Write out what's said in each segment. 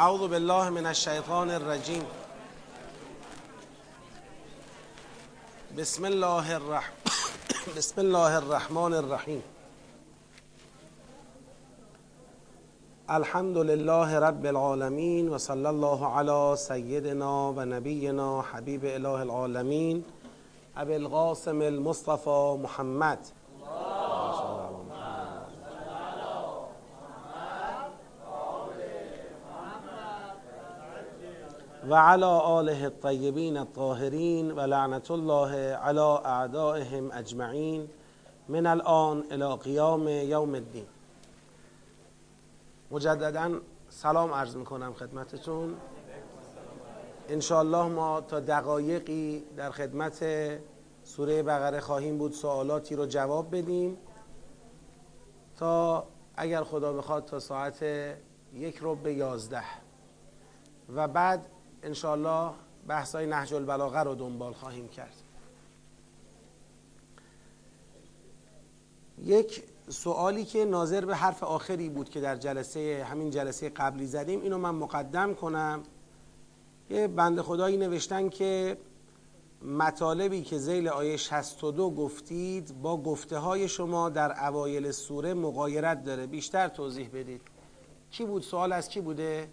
اعوذ بالله من الشیطان الرجیم بسم الله الرحمن بسم الله الرحمن الرحیم الحمد لله رب العالمین و صلی الله علی سیدنا و نبینا حبیب اله العالمین ابی القاسم المصطفى محمد. و علی آله الطیبین الطاهرین و لعنت الله علی اعدائهم اجمعین من الان الى قیام یوم الدین. مجددا سلام عرض می‌کنم خدمتتون. انشاءالله ما تا دقایقی در خدمت سوره بقره خواهیم بود سوالاتی رو جواب بدیم. تا اگر خدا بخواد تا ساعت یک رو به یازده. و بعد انشاءالله بحثای نهج البلاغه رو دنبال خواهیم کرد. یک سوالی که ناظر به حرف آخری بود که در جلسه همین جلسه قبلی زدیم اینو من مقدم کنم. یه بند خدایی نوشتن که مطالبی که زیل آیه 62 گفتید با گفته های شما در اوایل سوره مقایرت داره. بیشتر توضیح بدید. کی بود؟ سوال از کی بوده؟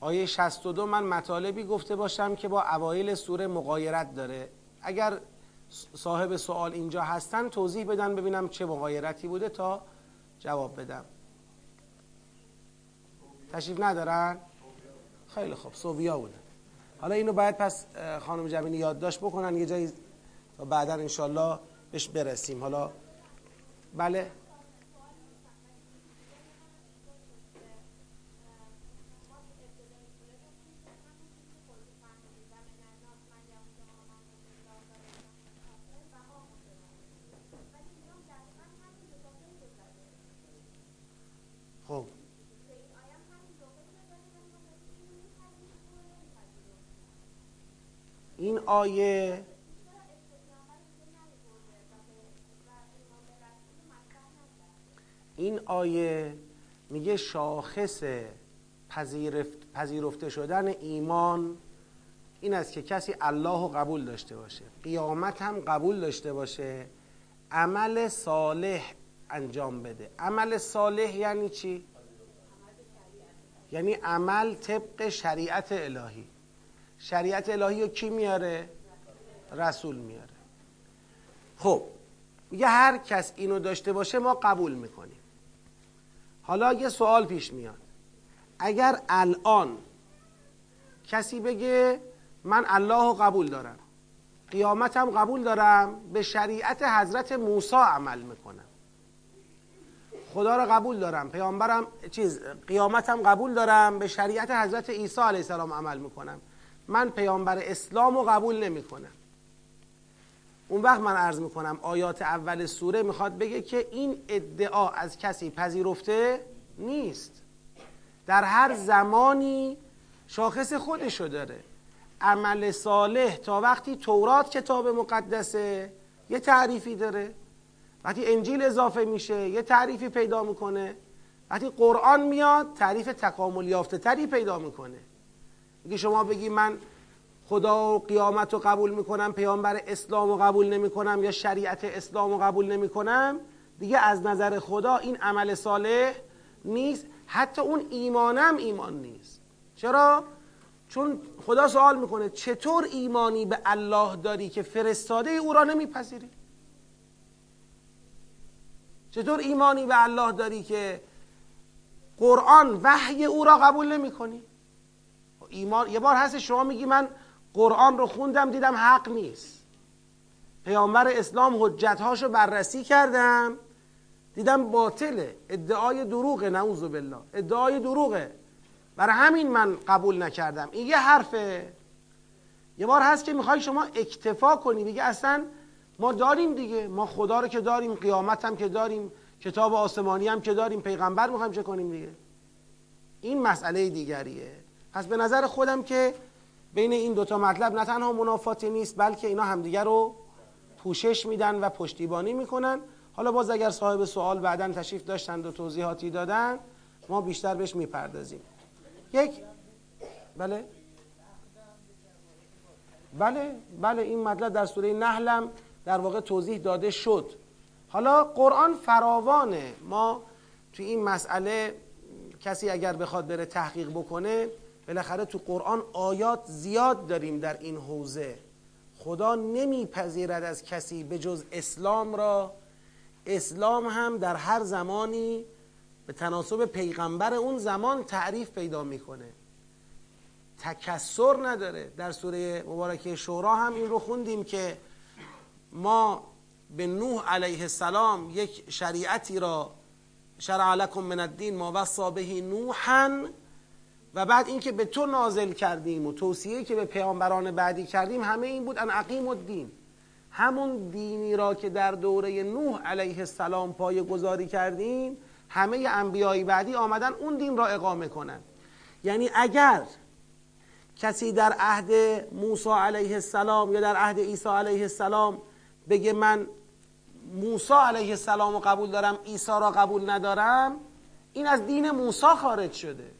آیه 62 من مطالبی گفته باشم که با اوایل سوره مقایرت داره. اگر صاحب سوال اینجا هستن توضیح بدن ببینم چه مقایرتی بوده تا جواب بدم. تشریف ندارن؟ خیلی خوب سویا بودن حالا اینو باید پس خانم جبینی یادداشت بکنن یه جایی تا بعدا انشالله بهش برسیم. حالا بله خب این آیه این آیه میگه شاخص پذیرفت پذیرفته شدن ایمان این است که کسی الله قبول داشته باشه. قیامت هم قبول داشته باشه. عمل صالح انجام بده. عمل صالح یعنی چی؟ یعنی عمل طبق شریعت الهی. شریعت الهی رو کی میاره؟ رسول میاره. خب میگه هر کس اینو داشته باشه ما قبول می‌کنیم. حالا یه سوال پیش میاد. اگر الان کسی بگه من الله رو قبول دارم قیامتم قبول دارم به شریعت حضرت موسی عمل می‌کنم. خدا رو قبول دارم پیامبرم چیز قیامتم قبول دارم به شریعت حضرت عیسی علیه السلام عمل می‌کنم. من پیامبر اسلام رو قبول نمی‌کنم. اون وقت من عرض می‌کنم آیات اول سوره می‌خواد بگه که این ادعا از کسی پذیرفته نیست. در هر زمانی شاخص خودشو داره. عمل صالح تا وقتی تورات کتاب مقدسه یه تعریفی داره. وقتی انجیل اضافه میشه یه تعریفی پیدا می‌کنه. وقتی قرآن میاد تعریف تکامل یافته تری پیدا می‌کنه. میگه شما بگی من خدا و قیامت رو قبول می‌کنم پیامبر اسلام رو قبول نمی‌کنم یا شریعت اسلام رو قبول نمی‌کنم دیگه از نظر خدا این عمل صالح نیست حتی اون ایمانم ایمان نیست چرا؟ چون خدا سوال می‌کنه چطور ایمانی به الله داری که فرستاده او را نمیپذیری چطور ایمانی به الله داری که قرآن وحی او را قبول نمی کنی؟ ایمان یه بار هست شما میگی من قرآن رو خوندم دیدم حق نیست. پیامبر اسلام حجتهاشو بررسی کردم دیدم باطله ادعای دروغه نعوذ بالله. ادعای دروغه. برای همین من قبول نکردم. این یه حرفه. یه بار هست که می‌خوای شما اکتفا کنی. دیگه اصلا ما داریم دیگه. ما خدا رو که داریم قیامت هم که داریم کتاب آسمانی هم که داریم پیغمبر می‌خوایم چه کنیم دیگه؟ این مسئله دیگریه. پس به نظر خودم که بین این دوتا مطلب نه تنها منافاتی نیست بلکه اینا همدیگر رو پوشش میدن و پشتیبانی می‌کنن. حالا باز اگر صاحب سوال بعدا تشریف داشتند و توضیحاتی دادن ما بیشتر بهش می‌پردازیم. یک بله. بله بله این مطلب در سوره نحلم در واقع توضیح داده شد. حالا قرآن فراوانه. ما توی این مسئله کسی اگر بخواد بره تحقیق بکنه بالاخره تو قرآن آیات زیاد داریم در این حوزه. خدا نمیپذیرد از کسی به جز اسلام را. اسلام هم در هر زمانی به تناسب پیغمبر اون زمان تعریف پیدا می‌کنه. تکسر نداره. در سوره مبارکه شورا هم این رو خوندیم که ما به نوح علیه السلام یک شریعتی را شرع لکم من الدین ما وصا به نوحا و بعد اینکه به تو نازل کردیم و توصیه که به پیامبران بعدی کردیم همه این بود ان عقیم الدین. همون دینی را که در دوره نوح علیه السلام پای گذاری کردیم همه انبیای بعدی آمدن اون دین را اقامه کنند. یعنی اگر کسی در عهد موسی علیه السلام یا در عهد عیسی علیه السلام بگه من موسی علیه السلام رو قبول دارم عیسی را قبول ندارم این از دین موسی خارج شده.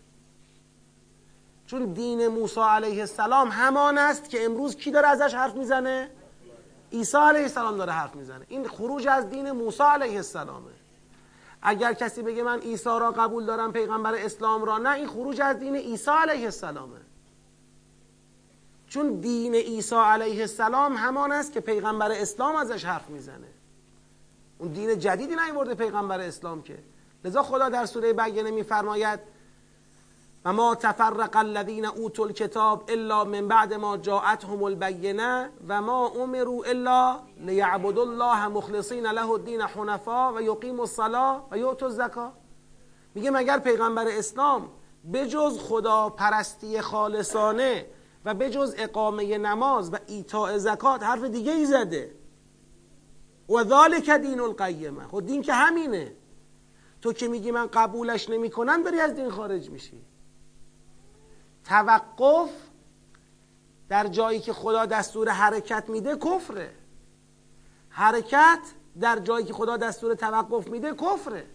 چون دین موسی علیه السلام همان است که امروز کی داره ازش حرف می‌زنه؟ عیسی علیه السلام داره حرف می‌زنه. این خروج از دین موسی علیه السلامه. اگر کسی بگه من عیسی را قبول دارم پیغمبر اسلام را نه این خروج از دین عیسی علیه السلامه. چون دین عیسی علیه السلام همان است که پیغمبر اسلام ازش حرف می‌زنه. اون دین جدیدی نیورده پیغمبر اسلام که. لذا خدا در سوره بگنه میفرماید و ما تفرق الذین اوتوا الکتاب الا من بعد ما جاءتهم البینه و ما امروا الا لیعبدوا الله مخلصین له الدین حنفا و یقیموا الصلاه و یؤتوا الزکا میگه مگر پیغمبر اسلام بجز خدا پرستی خالصانه و بجز اقامه نماز و ایتاء زکات حرف دیگه ای زده؟ و ذالک دین القیمه خود دین که همینه. تو که میگی من قبولش نمی‌کنم داری از دین خارج میشی. توقف در جایی که خدا دستور حرکت میده کفره. حرکت در جایی که خدا دستور توقف میده کفره.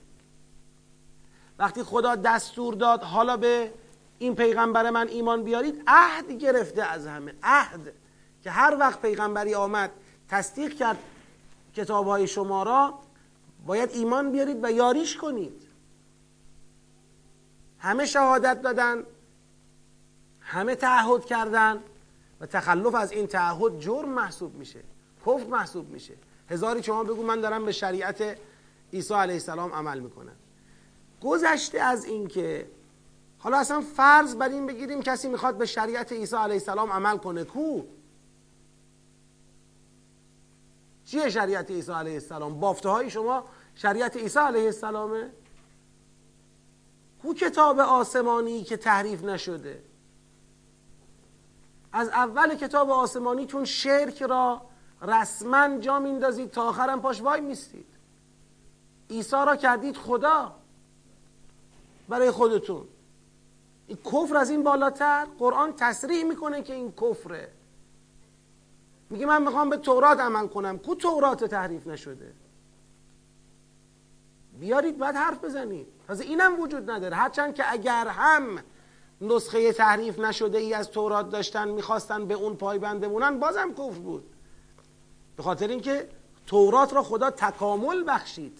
وقتی خدا دستور داد حالا به این پیغمبر من ایمان بیارید عهد گرفته از همه. عهد که هر وقت پیغمبری آمد تصدیق کرد کتاب های شما را باید ایمان بیارید و یاریش کنید. همه شهادت دادن همه تعهد کردن و تخلف از این تعهد جرم محسوب میشه کفر محسوب میشه. هزاری شما بگو من دارم به شریعت عیسی علیه السلام عمل می‌کنم. گذشته از این که حالا اصلا فرض بر این بگیریم کسی می‌خواد به شریعت عیسی علیه السلام عمل کنه کو؟ چیه شریعت عیسی علیه السلام؟ بافته های شما شریعت عیسی علیه السلامه؟ کو کتاب آسمانی که تحریف نشده؟ از اول کتاب آسمانی چون شرک را رسما جا میندازید تا آخرم پاش وای میستید عیسی را کردید خدا برای خودتون. این کفر از این بالاتر قرآن تصریح می‌کنه که این کفره. میگه من می‌خوام به تورات عمل کنم. کو تورات تحریف نشده؟ بیارید بعد حرف بزنید. تازه اینم وجود نداره. هرچند که اگر هم نسخه تحریف نشده ای از تورات داشتن می‌خواستن به اون پایبند بمونن بازم کفر بود. به خاطر اینکه تورات را خدا تکامل بخشید.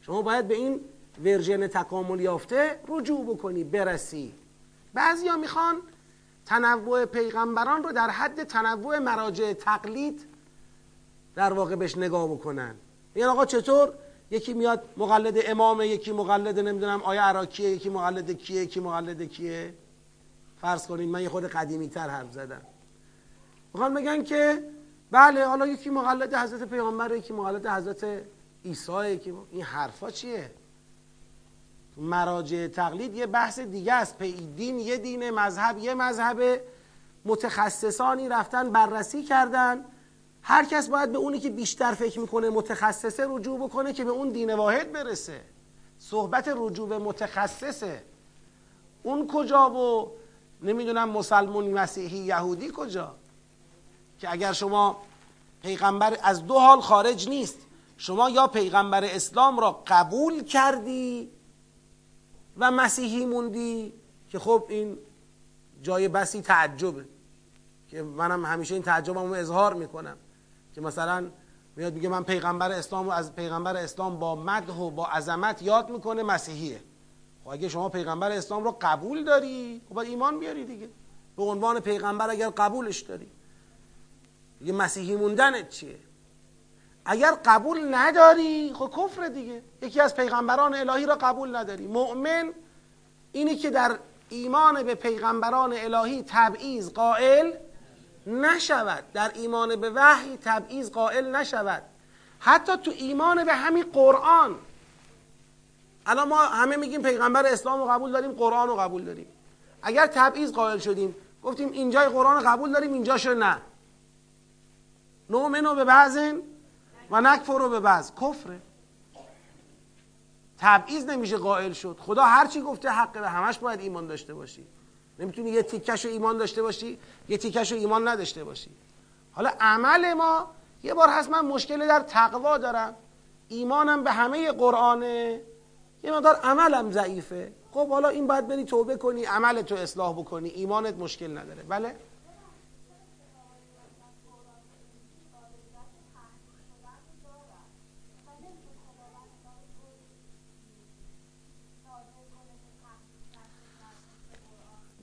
شما باید به این ورژن تکامل یافته رجوع بکنی برسی. بعضیا می‌خوان تنوع پیغمبران رو در حد تنوع مراجع تقلید در واقع بهش نگاه بکنن. میگن آقا چطور؟ یکی میاد مقلد امامه یکی مقلد نمی‌دونم آیا عراکیه یکی مقلد کیه یکی مقلد کیه؟ فرض کنید من یه خود قدیمی تر حرف زدم. می‌خوان بگن که بله حالا یکی مقلد حضرت پیغمبر یکی مقلد حضرت عیسی یکی این حرفا چیه؟ مراجع تقلید یه بحث دیگه است. دین یه دین مذهب یه مذهب متخصصانی رفتن بررسی کردن. هر کس باید به اونی که بیشتر فکر می‌کنه متخصصه رجوع بکنه که به اون دین واحد برسه. صحبت رجوع به متخصصه. اون کجا و نمی‌دونم مسلمون مسیحی یهودی کجا؟ که اگر شما پیغمبر از دو حال خارج نیست شما یا پیغمبر اسلام را قبول کردی و مسیحی موندی که خب این جای بسی تعجبه. که منم همیشه این تعجبمو اظهار می‌کنم. که مثلا میاد میگه من پیغمبر اسلام و از پیغمبر اسلام با مدح و با عظمت یاد می‌کنه مسیحیه. خب اگه شما پیغمبر اسلام رو قبول داری خب باید ایمان بیاری دیگه. به عنوان پیغمبر اگر قبولش داری. دیگه مسیحی موندنت چیه؟ اگر قبول نداری خب کفر دیگه. یکی از پیغمبران الهی را قبول نداری. مؤمن اینی که در ایمان به پیغمبران الهی تبعیض قائل نشود. در ایمان به وحی تبعیض قائل نشود. حتی تو ایمان به همین قرآن الان ما همه میگیم پیغمبر اسلام رو قبول داریم قرآن رو قبول داریم. اگر تبعیض قائل شدیم گفتیم اینجای قرآن رو قبول داریم اینجاشو نه. نؤمنو به بعضن و نکفر رو به بعض. کفره. تبعیض نمیشه قائل شد. خدا هرچی گفته حقه به همش باید ایمان داشته باشی. نمی‌تونی یه تیکش ایمان داشته باشی یه تیکش ایمان نداشته باشی. حالا عمل ما یه بار هست من مشکل در تقوا دارم. ایمانم به همه قرآنه. یه مقدار عملم ضعیفه. خب حالا این باید بری توبه کنی عملتو اصلاح بکنی. ایمانت مشکل نداره. بله؟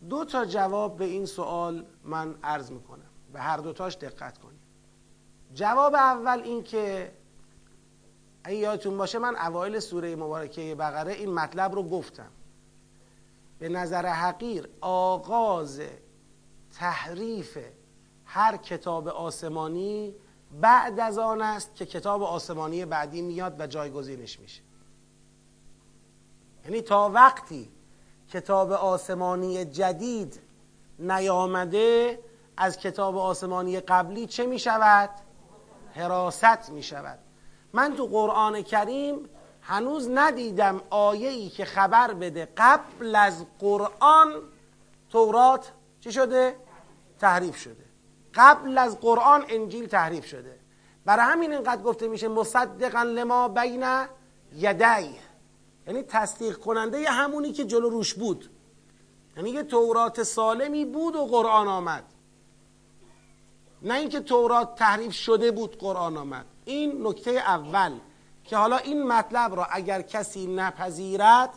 دو تا جواب به این سوال من عرض می‌کنم. به هر دوتاش دقت کنید جواب اول این که اگه یادتون باشه من اوایل سوره مبارکه بقره این مطلب رو گفتم. به نظر حقیر آغاز تحریف هر کتاب آسمانی بعد از آن است که کتاب آسمانی بعدی میاد و جایگزینش میشه. یعنی تا وقتی کتاب آسمانی جدید نیامده از کتاب آسمانی قبلی چه می شود؟ حراست می شود من تو قرآن کریم هنوز ندیدم آیه ای که خبر بده. قبل از قرآن تورات چی شده؟ تحریف شده. قبل از قرآن انجیل تحریف شده. برای همین اینقدر گفته میشه مصدقا لما بین یدی یعنی تصدیق کننده همونی که جلو روش بود. یعنی یه تورات سالمی بود و قرآن آمد. نه اینکه تورات تحریف شده بود قرآن آمد. این نکته اول که حالا این مطلب را اگر کسی نپذیرد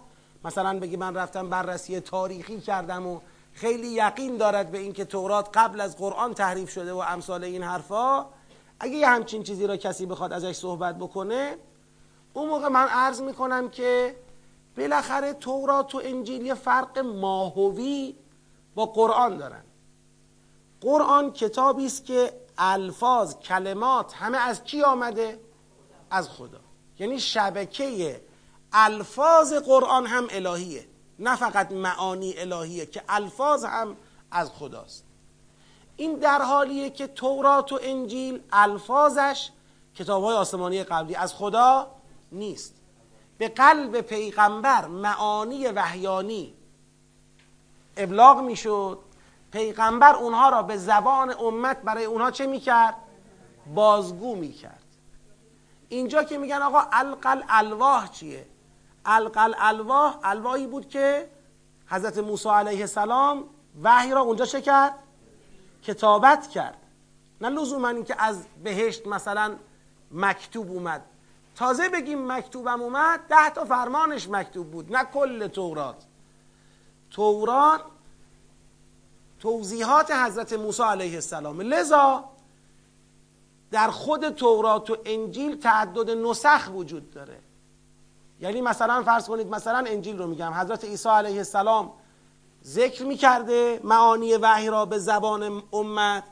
مثلا بگی من رفتم بررسی تاریخی کردم و خیلی یقین دارد به اینکه تورات قبل از قرآن تحریف شده و امثال این حرفا اگه یه همچین چیزی را کسی بخواد ازش صحبت بکنه اون موقع من عرض می‌کنم که بالاخره تورات و انجیل یه فرق ماهوی با قرآن دارن. قرآن کتابی است که الفاظ کلمات همه از کی آمده؟ از خدا. یعنی شبکه الفاظ قرآن هم الهیه. نه فقط معانی الهیه که الفاظ هم از خداست. این در حالیه که تورات و انجیل الفاظش کتاب های آسمانی قبلی از خدا نیست. به قلب پیغمبر معانی وحیانی ابلاغ می‌شد. پیغمبر اونها را به زبان امت برای اونها چه می‌کرد؟ بازگو می‌کرد اینجا که میگن آقا القل الواح چیه؟ القل الواح الواحی بود که حضرت موسی علیه السلام وحی را اونجا چه کرد؟ کتابت کرد نه لزوما این که از بهشت مثلا مکتوب اومد تازه بگیم مکتوبم اومد ده تا فرمانش مکتوب بود نه کل تورات تورات توضیحات حضرت موسی علیه السلام. لذا در خود تورات و انجیل تعدد نسخ وجود داره. یعنی مثلا فرض کنید مثلا انجیل رو میگم. حضرت عیسی علیه السلام ذکر می‌کرده معانی وحی را به زبان امت.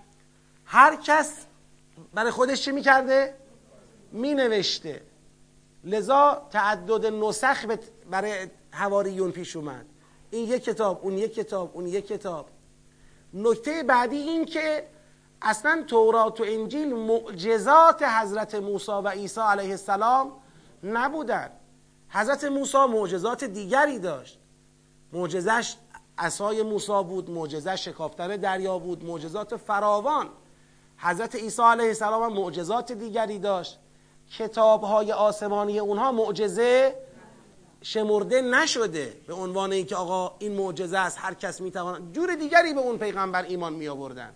هر کس برای خودش چی می‌کرده؟ مینوشته. لذا تعدد نسخ برای هواریون پیش اومد. این یک کتاب اون یک کتاب اون یک کتاب. نکته بعدی این که اصلا تورات و انجیل معجزات حضرت موسی و عیسی علیه السلام نبودن. حضرت موسی معجزات دیگری داشت. معجزش عصای موسی بود معجزه شکافتن دریا بود معجزات فراوان. حضرت عیسی علیه السلام هم معجزات دیگری داشت. کتاب های آسمانی اونها معجزه شمرده نشده به عنوان اینکه آقا این معجزه است هر کس می‌تواند جور دیگری به اون پیغمبر ایمان می آوردن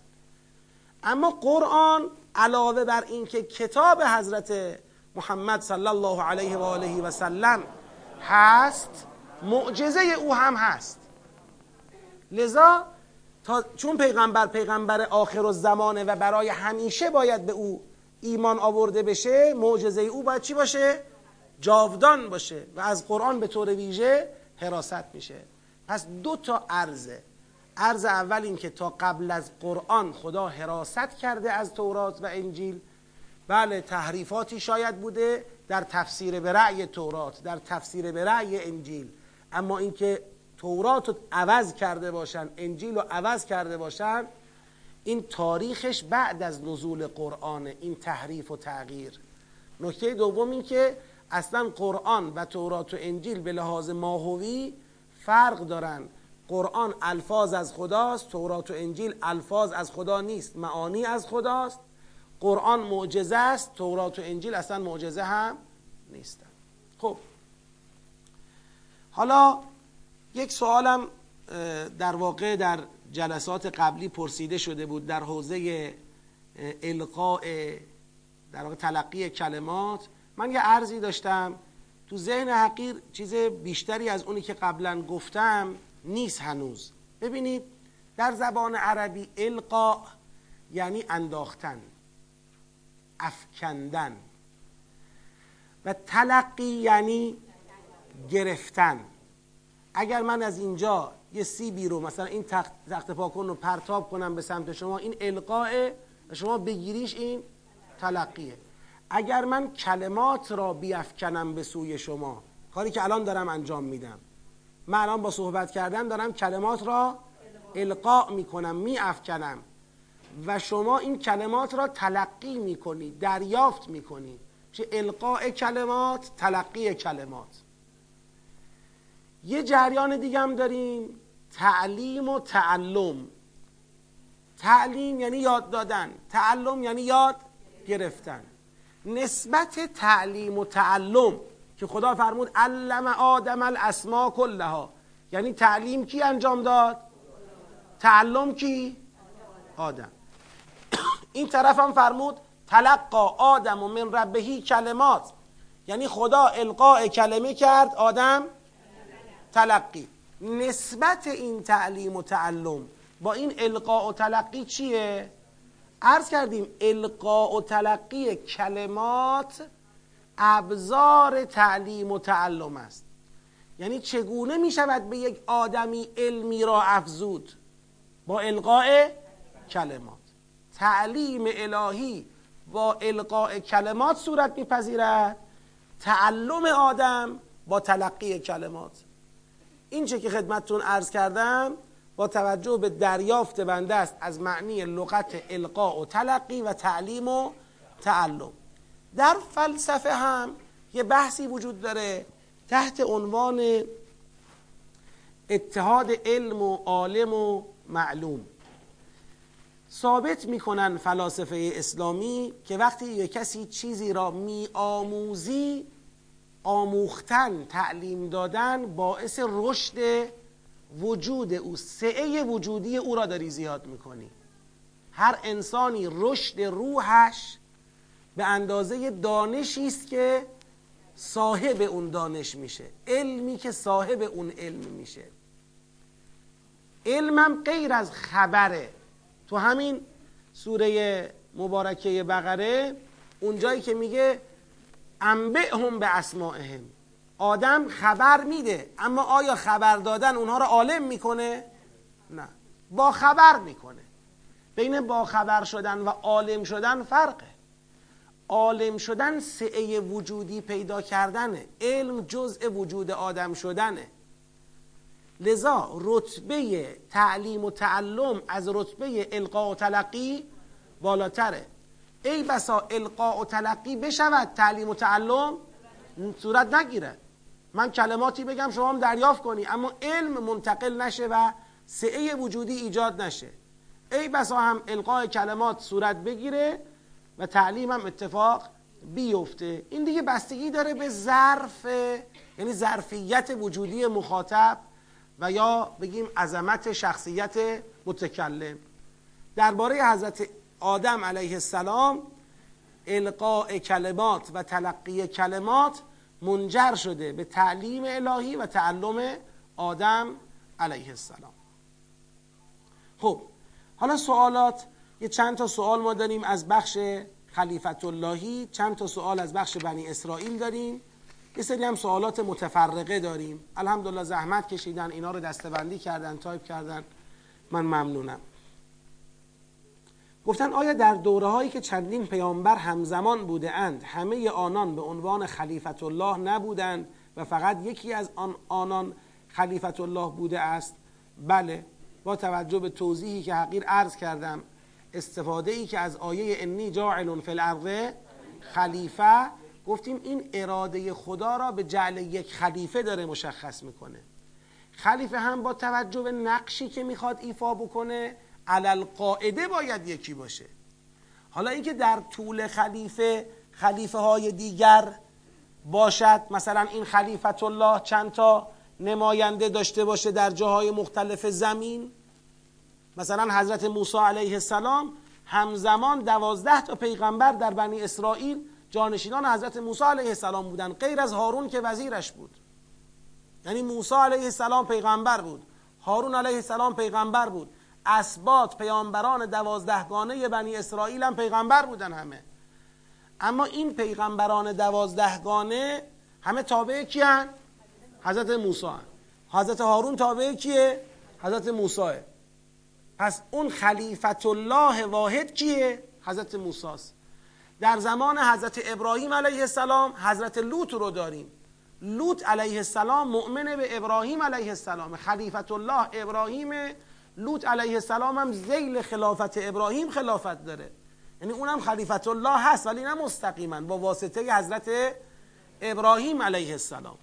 اما قرآن علاوه بر اینکه کتاب حضرت محمد صلی الله علیه و آله و سلم هست معجزه او هم هست. لذا تا چون پیغمبر پیغمبر آخر زمانه و برای همیشه باید به او ایمان آورده بشه معجزه او باید چی باشه؟ جاودان باشه و از قرآن به طور ویژه حراست میشه. پس دو تا عرضه. عرض اول این که تا قبل از قرآن خدا حراست کرده از تورات و انجیل. بله تحریفاتی شاید بوده در تفسیر به رأی تورات در تفسیر به رأی انجیل. اما اینکه تورات رو عوض کرده باشن انجیل رو عوض کرده باشن این تاریخش بعد از نزول قرآن این تحریف و تغییر. نکته دوم این که اصلا قرآن و تورات و انجیل به لحاظ ماهوی فرق دارن. قرآن الفاظ از خداست تورات و انجیل الفاظ از خدا نیست معانی از خداست. قرآن معجزه است تورات و انجیل اصلا معجزه هم نیستن. خب. حالا یک سوالم در واقع در جلسات قبلی پرسیده شده بود در حوزه القاء در واقع تلقی کلمات. من یه عرضی داشتم. تو ذهن حقیر چیز بیشتری از اونی که قبلا گفتم نیست هنوز. ببینید در زبان عربی القا یعنی انداختن افکندن. و تلقی یعنی گرفتن. اگر من از اینجا یه سیبی رو مثلا این تخت, تخت پاکن رو پرتاب کنم به سمت شما این القاه و شما بگیریش این تلقیه. اگر من کلمات را بیافکنم به سوی شما کاری که الان دارم انجام میدم من الان با صحبت کردن دارم کلمات را القاء می‌کنم میافکنم و شما این کلمات را تلقی می‌کنید دریافت می‌کنید چه القاء کلمات تلقی کلمات. یه جریان دیگه هم داریم تعلیم و تعلم. تعلیم یعنی یاد دادن تعلم یعنی یاد گرفتن. نسبت تعلیم و تعلم که خدا فرمود علم آدم الاسما کلها. یعنی تعلیم کی انجام داد؟ تعلم کی؟ آدم. این طرف هم فرمود تلقا آدم و من ربهی کلمات. یعنی خدا القاء کلمه کرد آدم تلقی. نسبت این تعلیم و تعلم با این القاء و تلقی چیه؟ عرض کردیم القاء و تلقی کلمات ابزار تعلیم و تعلم است. یعنی چگونه می شود به یک آدمی علمی را افزود؟ با القاء کلمات. تعلیم الهی با القاء کلمات صورت میپذیرد. تعلم آدم با تلقی کلمات. این چه که خدمتتون عرض کردم با توجه به دریافت بنده است از معنی لغت القاء و تلقی و تعلیم و تعلم. در فلسفه هم یه بحثی وجود داره تحت عنوان اتحاد علم و عالم و معلوم. ثابت می‌کنن فلاسفه اسلامی که وقتی یک کسی چیزی را می آموزی آموختن تعلیم دادن باعث رشد وجود او سعه وجودی او را داری زیاد می‌کنی. هر انسانی رشد روحش به اندازه دانشی است که صاحب اون دانش میشه علمی که صاحب اون علم میشه. علمم غیر از خبره. تو همین سوره مبارکه بقره اونجایی که میگه انبئهم به اسمائهم آدم خبر میده. اما آیا خبر دادن اونها رو عالم می‌کنه؟ نه. با خبر می‌کنه. بین با خبر شدن و عالم شدن فرقه. عالم شدن سعه وجودی پیدا کردنه. علم جزء وجود آدم شدنه. لذا رتبه تعلیم و تعلم از رتبه القا و تلقی بالاتره. ای بسا القا و تلقی بشود تعلیم و تعلم صورت نگیره. من کلماتی بگم شما هم دریافت کنی. اما علم منتقل نشه و سعه وجودی ایجاد نشه. ای بسا هم القای کلمات صورت بگیره و تعلیم هم اتفاق بیفته. این دیگه بستگی داره به ظرف یعنی ظرفیت وجودی مخاطب و یا بگیم عظمت شخصیت متکلم. درباره حضرت آدم علیه السلام القاء کلمات و تلقی کلمات منجر شده به تعلیم الهی و تعلم آدم علیه السلام. خب حالا سوالات یه چند تا سوال ما داریم از بخش خلیفت اللهی چند تا سوال از بخش بنی اسرائیل داریم. یه سری هم سوالات متفرقه داریم. الحمدلله زحمت کشیدن اینا رو دستبندی کردن تایپ کردن. من ممنونم. گفتن آیا در دوره هایی که چندین پیامبر همزمان بوده اند همه آنان به عنوان خلیفت الله نبودند و فقط یکی از آن آنان خلیفت الله بوده است؟ بله با توجه به توضیحی که حقیر عرض کردم استفاده ای که از آیه انی جاعل فی الارض خلیفه گفتیم این اراده خدا را به جعل یک خلیفه داره مشخص می‌کنه. خلیفه هم با توجه به نقشی که می‌خواد ایفا بکنه علل قاعده باید یکی باشه. حالا اینکه در طول خلیفه خلیفه های دیگر باشد مثلا این خلیفت الله چند تا نماینده داشته باشه در جاهای مختلف زمین مثلا حضرت موسی علیه السلام همزمان دوازده تا پیغمبر در بنی اسرائیل جانشینان حضرت موسی علیه السلام بودن غیر از هارون که وزیرش بود. یعنی موسی علیه السلام پیغمبر بود هارون علیه السلام پیغمبر بود. اسبات پیامبران دوازدهگانه بنی اسرائیل هم پیغمبر بودن همه. اما این پیغمبران دوازدهگانه همه تابع کیان حضرت موسی حضرت هارون تابع کیه؟ حضرت موسی پس اون خلیفت الله واحد کیه؟ حضرت موسی در زمان حضرت ابراهیم علیه السلام حضرت لوط رو داریم. لوط علیه السلام مؤمن به ابراهیم علیه السلام. خلیفت الله ابراهیم لوط علیه السلام هم زیل خلافت ابراهیم خلافت داره. یعنی اونم خلیفت الله هست ولی نه مستقیما با واسطه حضرت ابراهیم علیه السلام.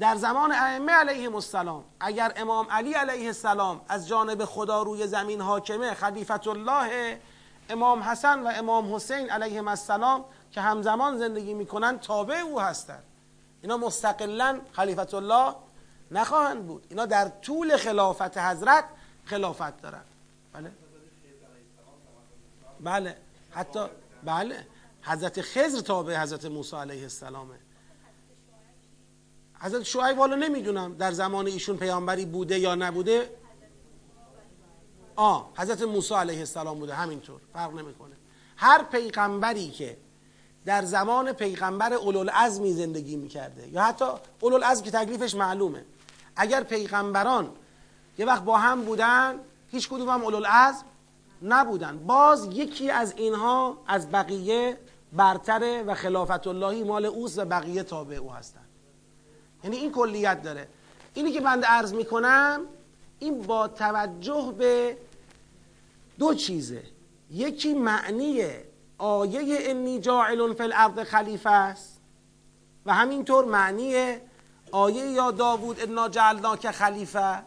در زمان ائمه علیهم السلام اگر امام علی علیه السلام از جانب خدا روی زمین حاکمه خلیفت الله امام حسن و امام حسین علیهم السلام که همزمان زندگی می‌کنن تابع او هستند. اینا مستقلا خلیفت الله نخواهند بود. اینا در طول خلافت حضرت خلافت دارن. بله. بله. حتی بله. حضرت خضر تابع حضرت موسی علیه السلامه. حضرت شعیب والا نمی‌دونم در زمان ایشون پیامبری بوده یا نبوده. آه حضرت موسی علیه السلام بوده همینطور. فرق نمی‌کنه. هر پیغمبری که در زمان پیغمبر اولوالعزمی زندگی می‌کرده یا حتی اولوالعزم که تکلیفش معلومه. اگر پیغمبران یه وقت با هم بودن هیچ کدوم هم اولوالعزم نبودن. باز یکی از اینها از بقیه برتره و خلافت اللهی مال اوست و بقیه تابع او هستن. یعنی این کلیت داره. اینی که بنده عرض می‌کنم این با توجه به دو چیزه. یکی معنی آیه انی جاعل فی الارض خلیفه است و همینطور معنی آیه یا داوود انا که خلیفه.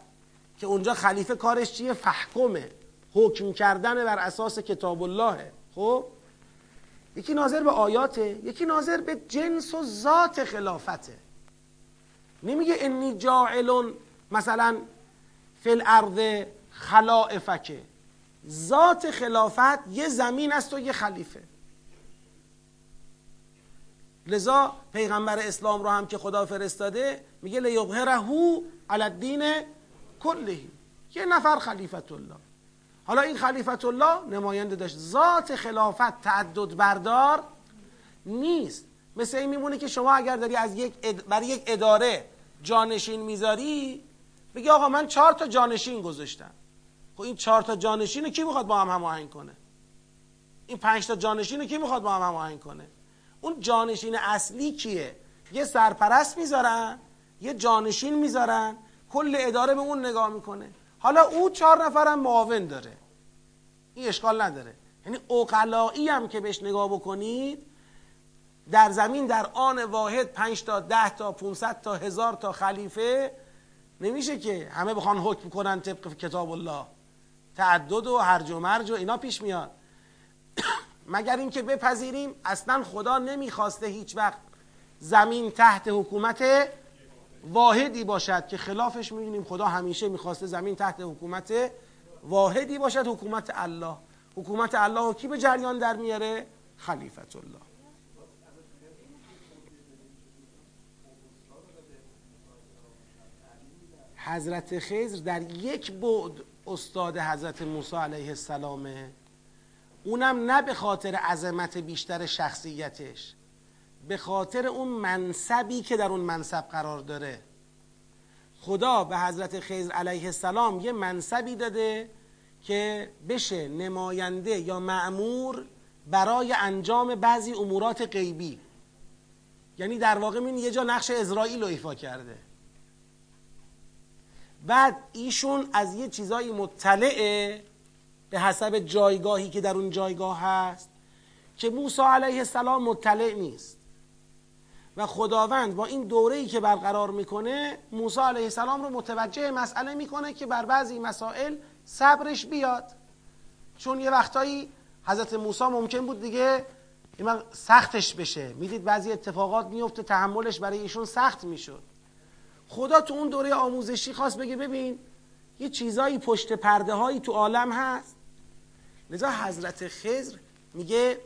که اونجا خلیفه کارش چیه؟ فحکمه. حکم کردن بر اساس کتاب الله خب؟ یکی ناظر به آیاته یکی ناظر به جنس و ذات خلافته. نمیگه انی جاعلون مثلا فی الارض خلائفکه. ذات خلافت یه زمین است و یه خلیفه. لذا پیغمبر اسلام رو هم که خدا فرستاده میگه لیظهره علی الدین کلهی یه نفر خلیفت الله حالا این خلیفت الله نماینده داشت. ذات خلافت تعدد بردار نیست. مثل این میمونه که شما اگر داری از یک برای یک اداره جانشین می‌ذاری بگی آقا من چهار تا جانشین گذاشتم. خب این چهار تا جانشین کی می‌خواد با هم هماهنگ کنه؟ این پنج تا جانشین کی می‌خواد با هم هماهنگ کنه؟ اون جانشین اصلی کیه؟ یه سرپرست می‌ذارن یه جانشین می‌ذارن کل اداره به اون نگاه می‌کنه. حالا او چهار نفرم معاون داره. این اشکال نداره. یعنی اوقلایی هم که بهش نگاه بکنید در زمین در آن واحد پنج تا ده تا 500 تا هزار تا خلیفه نمیشه که همه بخوان حکم کنن طبق کتاب الله. تعدد و هرج و مرج و اینا پیش میاد. مگر اینکه بپذیریم؟ اصلا خدا نمی‌خواسته هیچ وقت زمین تحت حکومت واحدی باشد که خلافش می‌بینیم خدا همیشه می‌خواسته زمین تحت حکومت واحدی باشد حکومت الله. حکومت الله کی به جریان در میاره؟ خلیفت الله. حضرت خضر در یک بعد استاد حضرت موسی علیه السلامه. اونم نه به خاطر عظمت بیشتر شخصیتش به خاطر اون منصبی که در اون منصب قرار داره. خدا به حضرت خضر علیه السلام یه منصبی داده که بشه نماینده یا معمور برای انجام بعضی امورات غیبی. یعنی در واقع این یه جا نقش اسرائیل رو ایفا کرده. بعد ایشون از یه چیزایی مطلعه به حسب جایگاهی که در اون جایگاه هست که موسی علیه السلام مطلع نیست. و خداوند با این دوره ای که برقرار می‌کنه موسی علیه السلام رو متوجه مسئله می‌کنه که بر بعضی مسائل صبرش بیاد. چون یه وقتایی حضرت موسی ممکن بود دیگه سختش بشه. می‌دید بعضی اتفاقات میفته تحملش برای ایشون سخت می‌شد. خدا تو اون دوره آموزشی خواست بگه ببین یه چیزایی پشت پرده هایی تو عالم هست. لذا حضرت خضر میگه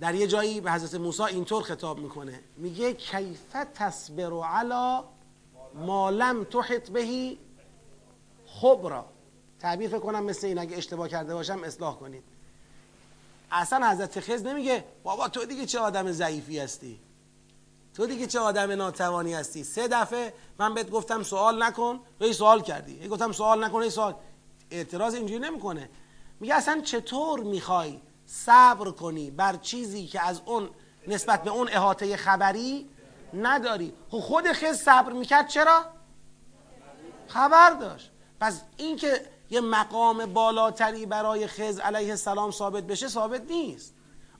در یه جایی به حضرت موسی اینطور خطاب می‌کنه. میگه کیف تصبر علا ما لم تحط بهی خبرا تعبیر کنم مثل این اگه اشتباه کرده باشم اصلاح کنید. اصلا حضرت خضر نمیگه بابا تو دیگه چه آدم ضعیفی هستی؟ تو دیگه چه آدم ناتوانی هستی؟ سه دفعه من بهت گفتم سوال نکن و سوال کردی. ای گفتم سوال نکن ای سوال. اعتراض اینجوری نمی‌کنه. میگه اصلا چطور می‌خوای صبر کنی بر چیزی که از اون نسبت به اون احاطه خبری نداری. خب خود خز صبر می‌کرد چرا؟ خبر داشت. پس اینکه یه مقام بالاتری برای خز علیه السلام ثابت بشه ثابت نیست.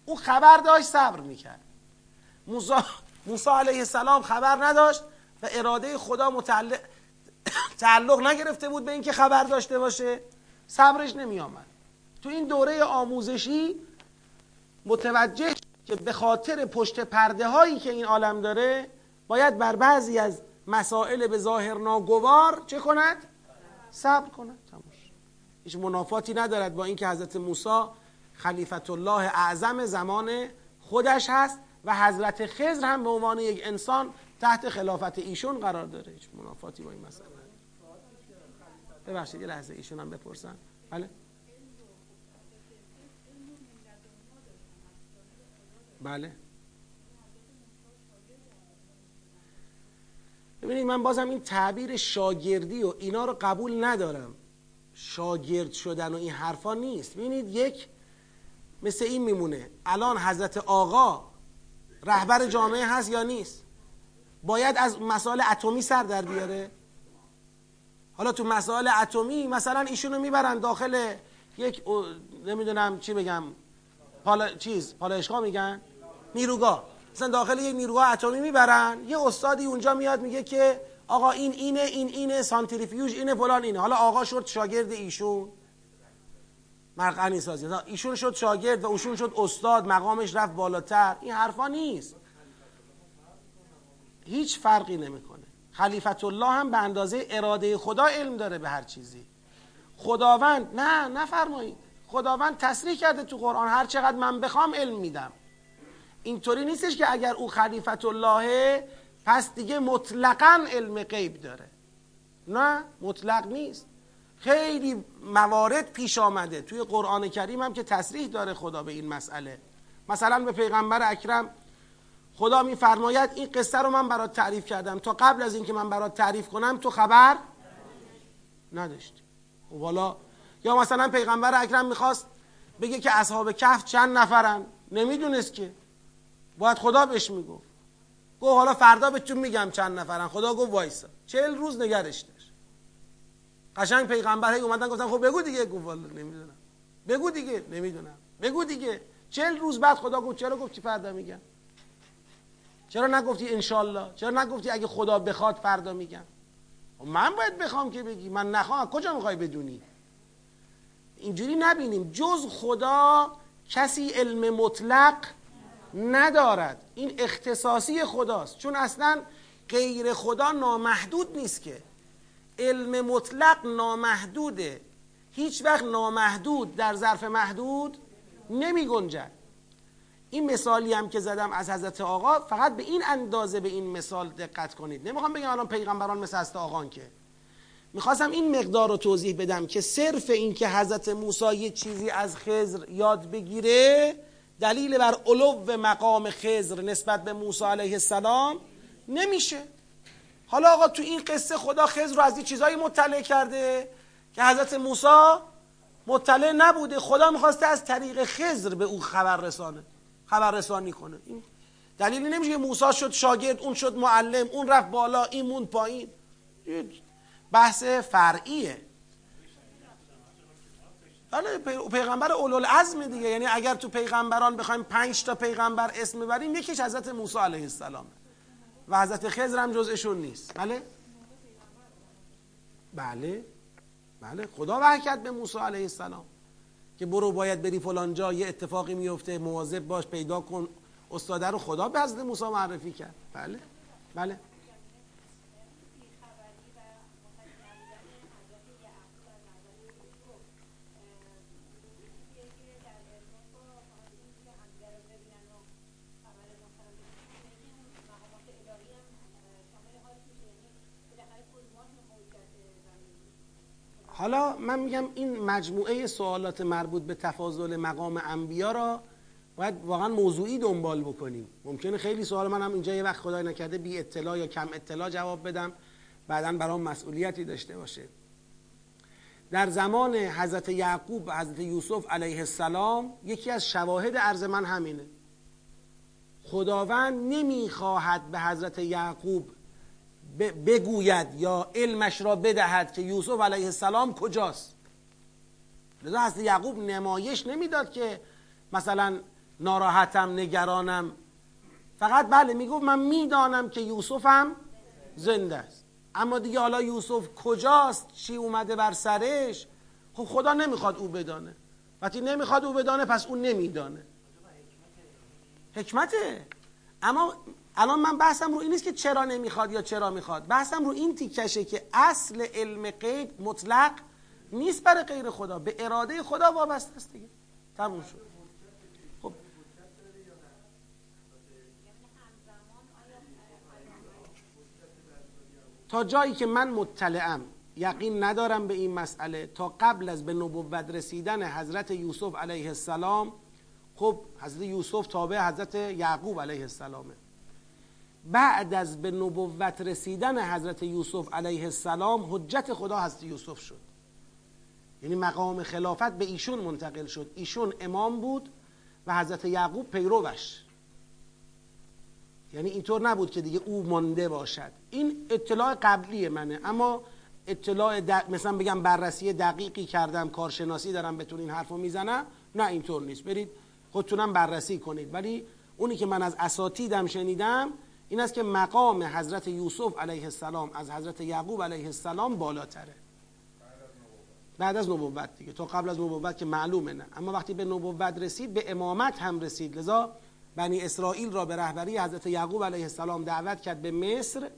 او خبر داشت صبر می‌کرد. موسی موسی علیه السلام خبر نداشت و اراده خدا متعلق تعلق نگرفته بود به اینکه خبر داشته باشه. صبرش نمی آمد تو این دوره آموزشی متوجه که به خاطر پشت پرده هایی که این عالم داره باید بر بعضی از مسائل به ظاهر ناگوار چه کند؟ صبر کند. هیچ منافاتی ندارد با اینکه حضرت موسی خلیفت الله اعظم زمان خودش هست و حضرت خضر هم به عنوان یک انسان تحت خلافت ایشون قرار داره. هیچ منافاتی با این مسئله ببخشید یه لحظه ایشون هم بپرسن. بله؟ بله. ببینید من بازم این تعبیر شاگردی و اینا رو قبول ندارم. شاگرد شدن و این حرفا نیست. ببینید یک مثل این میمونه. الان حضرت آقا رهبر جامعه هست یا نیست؟ باید از مسائل اتمی سر در بیاره. حالا تو مسائل اتمی مثلا ایشونو می‌برن داخل یک نمی‌دونم چی بگم پالا چیز پالایشگاه میگن. نیروگاه مثلا داخل یک نیروگاه اتمی می‌برن. یه استادی اونجا میاد میگه که آقا این اینه این اینه سانتریفیوژ اینه فلان اینه. حالا آقا شد شاگرد ایشون. مرقنی سازی ایشون شد شاگرد و ایشون شد استاد مقامش رفت بالاتر. این حرفا نیست. هیچ فرقی نمی‌کنه. خلیفت الله هم به اندازه اراده خدا علم داره به هر چیزی. خداوند نه نفرمایید. خداوند تصریح کرده تو قرآن هر چقدر من بخوام علم میدم. اینطوری نیستش که اگر او خلیفت الله پس دیگه مطلقا علم غیب داره. نه مطلق نیست. خیلی موارد پیش آمده. توی قرآن کریم هم که تصریح داره خدا به این مسئله. مثلا به پیغمبر اکرم خدا میفرماید این قصه رو من برات تعریف کردم. تا قبل از اینکه من برات تعریف کنم تو خبر نداشتی والا یا مثلا پیغمبر اکرم می‌خواست بگه که اصحاب کهف چند نفرن. نمی‌دونست که. باید خدا بهش می‌گفت. گفت حالا فردا بهتون میگم چند نفرن. خدا گفت وایسا. چهل روز نگرش داشت. قشنگ پیغمبر هی اومدن گفتن خب بگو دیگه. گفت والا نمی‌دونم. بگو دیگه. نمی‌دونم. بگو دیگه. چهل روز بعد خدا گفت چرا گفتی فردا میگم؟ چرا نگفتی انشالله چرا نگفتی اگه خدا بخواد فردا میگم؟ خب من باید بخوام که بگی. من نخوام. کجا می‌خوای بدونی؟ اینجوری نبینیم. جز خدا کسی علم مطلق ندارد. این اختصاصی خداست. چون اصلا غیر خدا نامحدود نیست که. علم مطلق نامحدوده. هیچ وقت نامحدود در ظرف محدود نمی گنجد این مثالی هم که زدم از حضرت آقا فقط به این اندازه به این مثال دقت کنید. نمی‌خوام بگم الان پیغمبران مثل حضرت آقان که. می‌خواستم این مقدار رو توضیح بدم که صرف این که حضرت موسی یه چیزی از خزر یاد بگیره دلیل بر علو مقام خزر نسبت به موسی علیه السلام نمیشه. حالا آقا تو این قصه خدا خزر رو از این چیزایی مطلع کرده که حضرت موسی مطلع نبوده. خدا می‌خواسته از طریق خزر به او خبر رسانه خبر رسانی کنه. این دلیلی نمیشه که موسی شد شاگرد اون شد معلم اون رفت بالا این موند پایین. بحث فرعیه. بله پیغمبر اولوالعزم دیگه. یعنی اگر تو پیغمبران بخوایم پنج تا پیغمبر اسم ببریم یکیش حضرت موسی علیه السلام و حضرت خضر هم جزءشون نیست. بله؟ بله. بله. خدا وحی کرد به موسی علیه السلام که برو باید بری فلان جا یه اتفاقی میفته مواظب باش پیدا کن. استاده رو خدا به حضرت موسی معرفی کرد. بله؟ بله. حالا من میگم این مجموعه سوالات مربوط به تفاضل مقام انبیا را باید واقعا موضوعی دنبال بکنیم. ممکنه خیلی سوال هم اینجا یه وقت خدای نکرده بی اطلاع یا کم اطلاع جواب بدم. بعدا برام مسئولیتی داشته باشه. در زمان حضرت یعقوب و حضرت یوسف علیه السلام یکی از شواهد عرض من همینه. خداوند نمی‌خواهد به حضرت یعقوب بگوید یا علمش را بدهد که یوسف علیه السلام کجاست. لذا حضرت یعقوب نمایش نمی‌داد که مثلا ناراحتم نگرانم. فقط بله می‌گفت من می‌دانم که یوسفم زنده است. اما دیگه حالا یوسف کجاست؟ چی اومده بر سرش؟ خب خدا نمی‌خواد او بدانه. وقتی نمی‌خواد او بدانه پس اون نمیدانه. حکمته. اما الان من بحثم رو این نیست که چرا نمی‌خواد یا چرا می‌خواد. بحثم رو این تیکشه که اصل علم غیب مطلق نیست برای غیر خدا. به اراده خدا وابسته است دیگه. تموم شد. خب. تا جایی که من مطلعم یقین ندارم به این مسئله تا قبل از به نبوت رسیدن حضرت یوسف علیه السلام خب حضرت یوسف تابع حضرت یعقوب علیه السلامه. بعد از به نبوت رسیدن حضرت یوسف علیه السلام حجت خدا حضرت یوسف شد. یعنی مقام خلافت به ایشون منتقل شد. ایشون امام بود و حضرت یعقوب پیروش. یعنی اینطور نبود که دیگه او مانده باشد. این اطلاع قبلی منه. اما اطلاع مثلا بگم بررسی دقیقی کردم کارشناسی دارم بهتون این حرفو می‌زنم. نه اینطور نیست. برید خودتونم بررسی کنید. ولی اونی که من از اساتیدم شنیدم این است که مقام حضرت یوسف علیه السلام از حضرت یعقوب علیه السلام بالاتره. بعد از نبوت دیگه. تا قبل از نبوت که معلومه نه. اما وقتی به نبوت رسید به امامت هم رسید. لذا بنی اسرائیل را به رهبری حضرت یعقوب علیه السلام دعوت کرد به مصر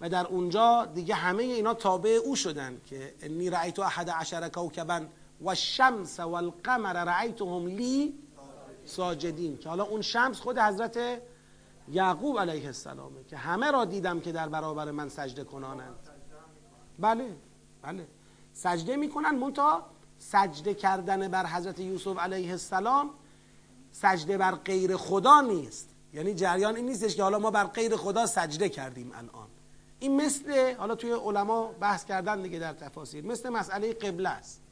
و در اونجا دیگه همه اینا تابع او شدن که انی رأیت احد عشر کوکبا و الشمس و القمر رأیتهم لی ساجدین. که حالا اون شمس خود حضرت یعقوب علیه السلامه که همه را دیدم که در برابر من سجده کنانند. بله بله. سجده می‌کنن منتها سجده کردن بر حضرت یوسف علیه السلام سجده بر غیر خدا نیست. یعنی جریان این نیستش که حالا ما بر غیر خدا سجده کردیم الان. این مثل حالا توی علما بحث کردن دیگه در تفاسیر مثل مسئله قبله است.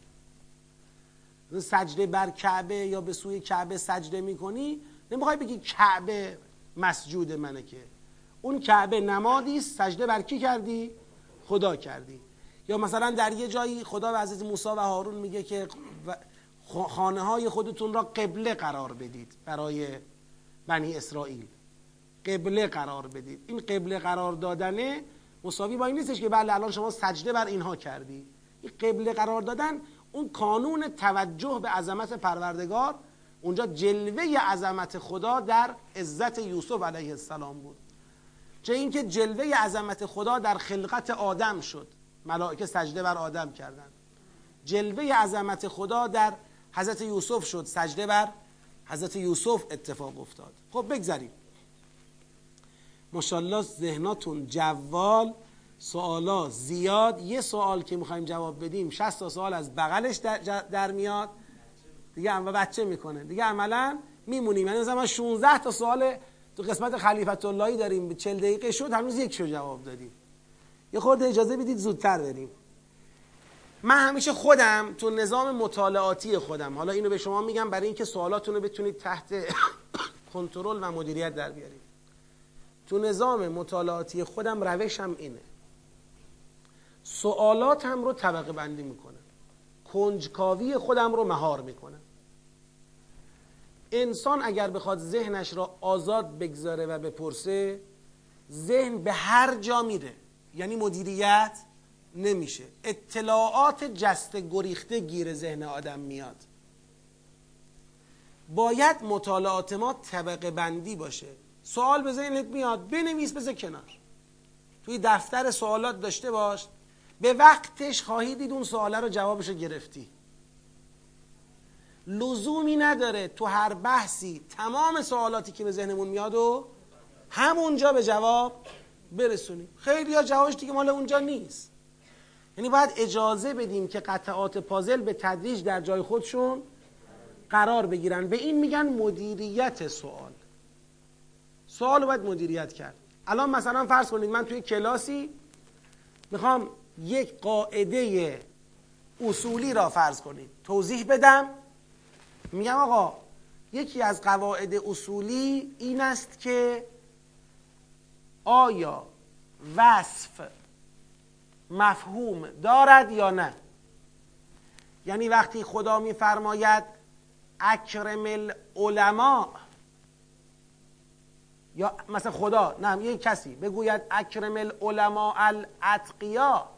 سجده بر کعبه یا به سوی کعبه سجده می‌کنی؟ نمی‌خوای بگی کعبه مسجود منه که. اون کعبه نمادی سجده بر کی کردی؟ خدا کردی. یا مثلا در یه جایی خدا به عزیز موسی و هارون میگه که خانه های خودتون را قبله قرار بدید برای بنی اسرائیل. قبله قرار بدید. این قبله قرار دادنه مساوی با این نیستش که بله الان شما سجده بر اینها کردی. این قبله قرار دادن اون کانون توجه به عظمت پروردگار اونجا جلوه عظمت خدا در عزت یوسف علیه السلام بود. چه اینکه جلوه عظمت خدا در خلقت آدم شد. ملائکه سجده بر آدم کردند. جلوه عظمت خدا در حضرت یوسف شد. سجده بر حضرت یوسف اتفاق افتاد. خب بگذاریم ماشاءالله ذهناتون جوال سوالا زیاد. یه سوال که می‌خوایم جواب بدیم. 60 تا سوال از بغلش در, در میاد. دیگه و بچه می‌کنه. دیگه عملا میمونیم. یعنی مثلا 16 تا سوال تو قسمت خلیفت اللهی داریم. 40 دقیقه شد هنوز یک شو جواب دادیم. یه خورده اجازه بدید زودتر بریم. من همیشه خودم تو نظام مطالعاتی خودم. حالا اینو به شما میگم برای اینکه سوالاتونو بتونید تحت کنترل و مدیریت در بیارید. تو نظام مطالعاتی خودم روشم اینه. سوالات هم رو طبقه بندی می‌کنم. کنجکاوی خودم رو مهار می‌کنم. انسان اگر بخواد ذهنش را آزاد بگذاره و بپرسه ذهن به هر جا میره. یعنی مدیریت نمیشه. اطلاعات جست گریخته گیر ذهن آدم میاد. باید مطالعات ما طبقه بندی باشه. سوال به ذهنت میاد بنویس بذار کنار. توی دفتر سوالات داشته باش. به وقتش خواهی دید اون سواله رو جوابش رو گرفتی. لزومی نداره تو هر بحثی تمام سوالاتی که به ذهنمون میاد و همونجا به جواب برسونیم. خیلی ها جوابش دیگه مال اونجا نیست. یعنی باید اجازه بدیم که قطعات پازل به تدریج در جای خودشون قرار بگیرن. به این میگن مدیریت سوال. سوال رو باید مدیریت کرد. الان مثلا فرض کنید من توی کلاسی می‌خوام یک قاعده اصولی را فرض کنید. توضیح بدم. میگم آقا یکی از قواعد اصولی این است که آیا وصف مفهوم دارد یا نه؟ یعنی وقتی خدا میفرماید اکرم العلماء یا مثلا خدا نه یه کسی بگوید اکرم العلماء الاتقیا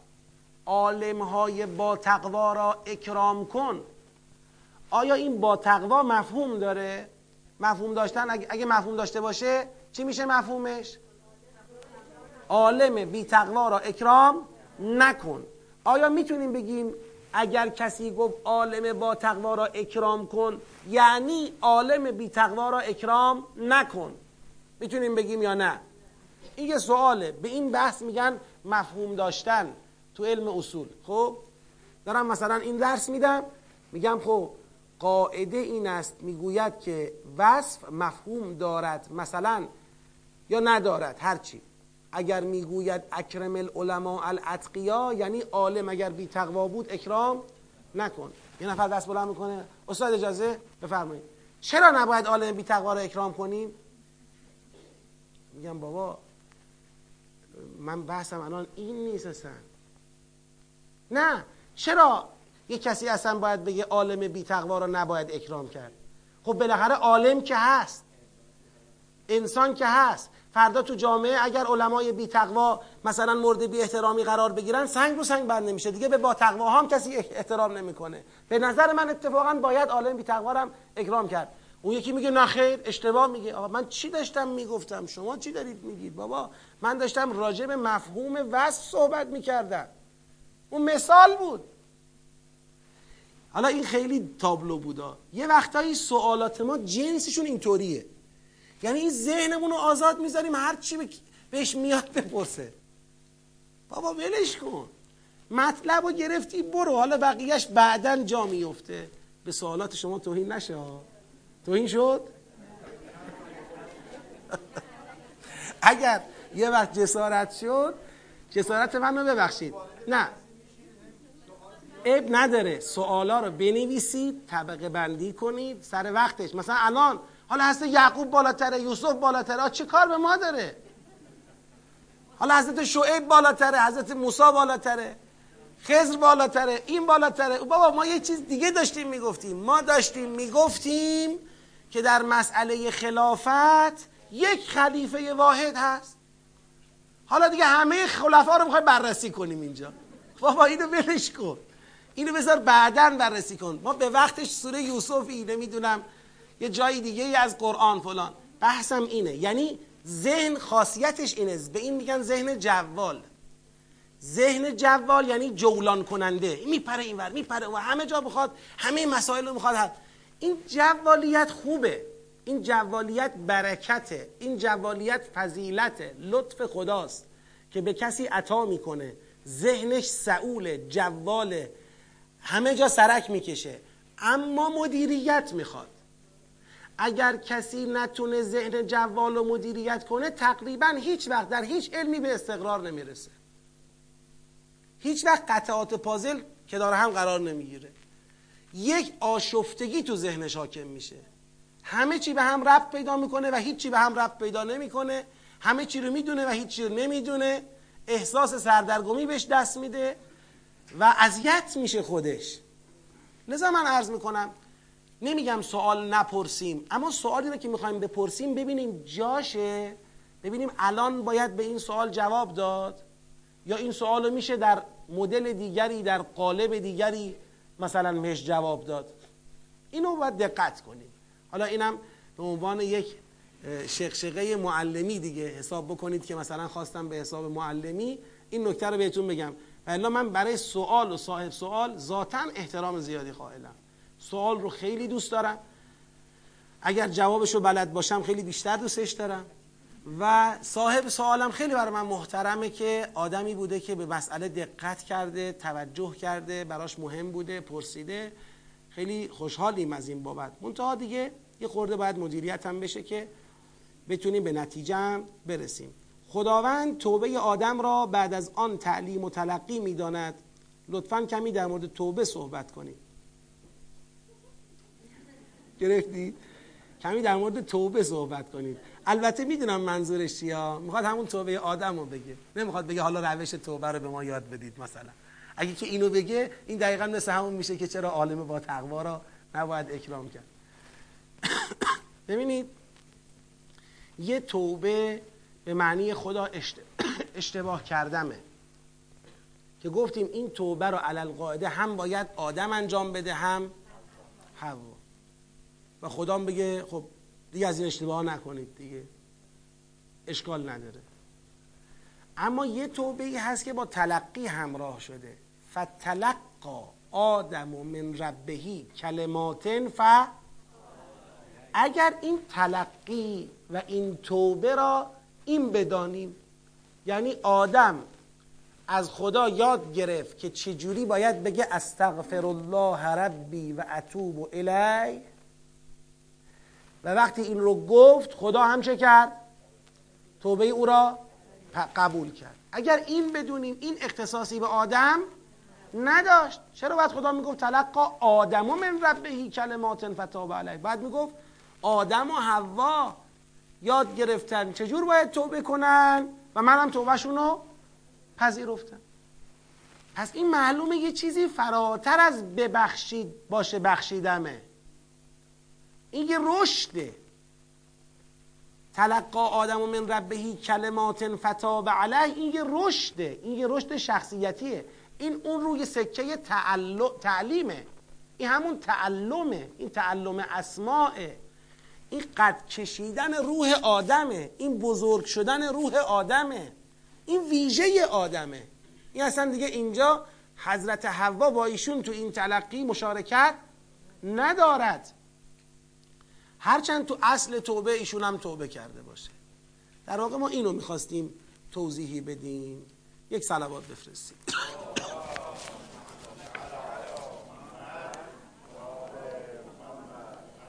عالم های با تقوا را اکرام کن. آیا این با تقوا مفهوم داره؟ مفهوم داشتن اگه مفهوم داشته باشه چی میشه مفهومش؟ عالم بی تقوا را اکرام نکن. آیا می‌تونیم بگیم اگر کسی گفت عالم با تقوا را اکرام کن یعنی عالم بی تقوا را اکرام نکن؟ می‌تونیم بگیم یا نه؟ این یه سواله. به این بحث میگن مفهوم داشتن تو علم اصول. خب؟ دارم مثلا این درس میدم میگم خب قاعده این است می‌گوید که وصف مفهوم دارد مثلا یا ندارد هرچی اگر می‌گوید اکرم العلماء الاتقیا یعنی عالم اگر بی تقوا بود اکرام نکن. یه نفر دست بلند می‌کنه استاد اجازه؟ بفرمایید. چرا نباید عالم بی تقوا رو اکرام کنیم؟ میگم بابا من بحثم الان این نیست نه چرا یه کسی اصلا باید بگه عالم بی تقوا رو نباید اکرام کرد. خب بالاخره عالم که هست. انسان که هست. فردا تو جامعه اگر علمای بی تقوا مثلا مورد بی احترامی قرار بگیرن سنگ رو سنگ بند نمیشه. دیگه به با تقوا هم کسی احترام نمی‌کنه. به نظر من اتفاقا باید عالم بی تقوا هم اکرام کرد. اون یکی میگه نه خیر اشتباه میگه. آقا من چی داشتم می‌گفتم؟ شما چی دارید میگید؟ بابا من داشتم راجع به مفهوم وصف صحبت می‌کردم. اون مثال بود. حالا این خیلی تابلو بودا. یه وقتایی سوالات ما جنسشون اینطوریه. یعنی این ذهنمون رو آزاد می‌ذاریم هر چی بهش میاد بپرسه. بابا ولش کن. مطلب رو گرفتی برو. حالا بقیهش بعدا جا میفته به سوالات شما توهین نشه توهین شد؟ اگر یه وقت جسارت شد جسارت من رو ببخشید. نه. اب نداره. سوالا رو بنویسید طبقه بندی کنید سر وقتش. مثلا الان حالا حضرت یعقوب بالاتره یوسف بالاتره چه کار به ما داره؟ حالا حضرت شعیب بالاتره حضرت موسی بالاتره خضر بالاتره این بالاتره. بابا ما یه چیز دیگه داشتیم می‌گفتیم. ما داشتیم می‌گفتیم که در مسئله خلافت یک خلیفه واحد هست. حالا دیگه همه خلفا رو می‌خوای بررسی کنیم اینجا. بابا اینو ولش کن. اینو بذار بعدا بررسی کن. ما به وقتش سوره یوسفی نمی‌دونم یه جای دیگه از قرآن فلان. بحثم اینه. یعنی ذهن خاصیتش اینه. به این میگن ذهن جوال. ذهن جوال یعنی جولان کننده. میپره اینور میپره و همه جا بخواد همه مسائل رو می‌خواد این جوالیت خوبه. این جوالیت برکته. این جوالیت فضیلت لطف خداست که به کسی عطا می‌کنه. ذهنش سعول جواله. همه جا سرک می‌کشه. اما مدیریت می‌خواد. اگر کسی نتونه ذهن جوال و مدیریت کنه تقریبا هیچ وقت در هیچ علمی به استقرار نمی‌رسه. هیچ وقت قطعات پازل که داره هم قرار نمی‌گیره. یک آشفتگی تو ذهنش حاکم میشه. همه چی به هم ربط پیدا می‌کنه و هیچی به هم ربط پیدا نمی‌کنه. همه چی رو می‌دونه و هیچ چی رو نمی‌دونه. احساس سردرگمی بهش دست میده. و اذیت میشه خودش. لذا من عرض می‌کنم نمیگم سوال نپرسیم اما سوالی رو که می‌خوایم بپرسیم ببینیم جاشه ببینیم الان باید به این سوال جواب داد یا این سوال میشه در مدل دیگری در قالب دیگری مثلا بهش جواب داد. اینو باید دقت کنیم. حالا اینم به عنوان یک شقشقه معلمی دیگه حساب بکنید که مثلا خواستم به حساب معلمی. این نکته رو بهتون بگم. و من برای سوال و صاحب سوال ذاتا احترام زیادی قائلم. سوال رو خیلی دوست دارم. اگر جوابش رو بلد باشم خیلی بیشتر دوستش دارم. و صاحب سوالم خیلی برای من محترمه که آدمی بوده که به مسئله دقت کرده توجه کرده براش مهم بوده پرسیده. خیلی خوشحالیم از این بابت. منتها دیگه یه خورده باید مدیریت هم بشه که بتونیم به نتیجه هم برسیم. خداوند توبه آدم را بعد از آن تعلیم و تلقی می‌داند. لطفا کمی در مورد توبه صحبت کنید گرفتید کمی در مورد توبه صحبت کنید البته می‌دونم منظورش چیه. می‌خواد همون توبه آدم رو بگه. نمی‌خواد بگه حالا روش توبه رو به ما یاد بدید مثلا. اگه که اینو بگه این دقیقا مثل همون میشه که چرا عالم با تقوا را نباید اکرام کرد. ببینید یه توبه به معنی خدا اشتباه کردمه. که گفتیم این توبه رو علل قاعده هم باید آدم انجام بده هم هوا و خدا بگه خب دیگه از این اشتباه نکنید دیگه. اشکال نداره. اما یه توبه ای هست که با تلقی همراه شده. فتلقا آدم من ربهی کلماتن ف اگر این تلقی و این توبه را این بدانیم. یعنی آدم از خدا یاد گرفت که چجوری باید بگه استغفر الله ربی و اتوب الی و وقتی این رو گفت خدا هم چه کرد؟ توبه او را قبول کرد. اگر این بدونیم این اختصاصی به آدم نداشت چرا باید خدا می‌گفت تلقا آدم و من ربهی کلمات فتاب علیه؟ بعد می‌گفت آدم و حوا یاد گرفتن. چجور باید توبه کنن؟ و منم توبهشون رو پذیرفتم. پس این معلومه یه چیزی فراتر از ببخشید باشه بخشیدمه این یه رشده. تلقا آدم و من ربهی کلمات فتاب علیه. این یه رشده. این یه رشد شخصیتیه. این اون روی سکه تعلیمه. این همون تعلمه. این تعلم اسماعه. این قد کشیدن روح آدمه. این بزرگ شدن روح آدمه. این ویژه آدمه. این اصلا دیگه اینجا حضرت حوا با ایشون تو این تلقی مشارکت ندارد. هرچند تو اصل توبه ایشون هم توبه کرده باشه. در واقع ما اینو می‌خواستیم توضیحی بدیم. یک سلوات بفرستیم.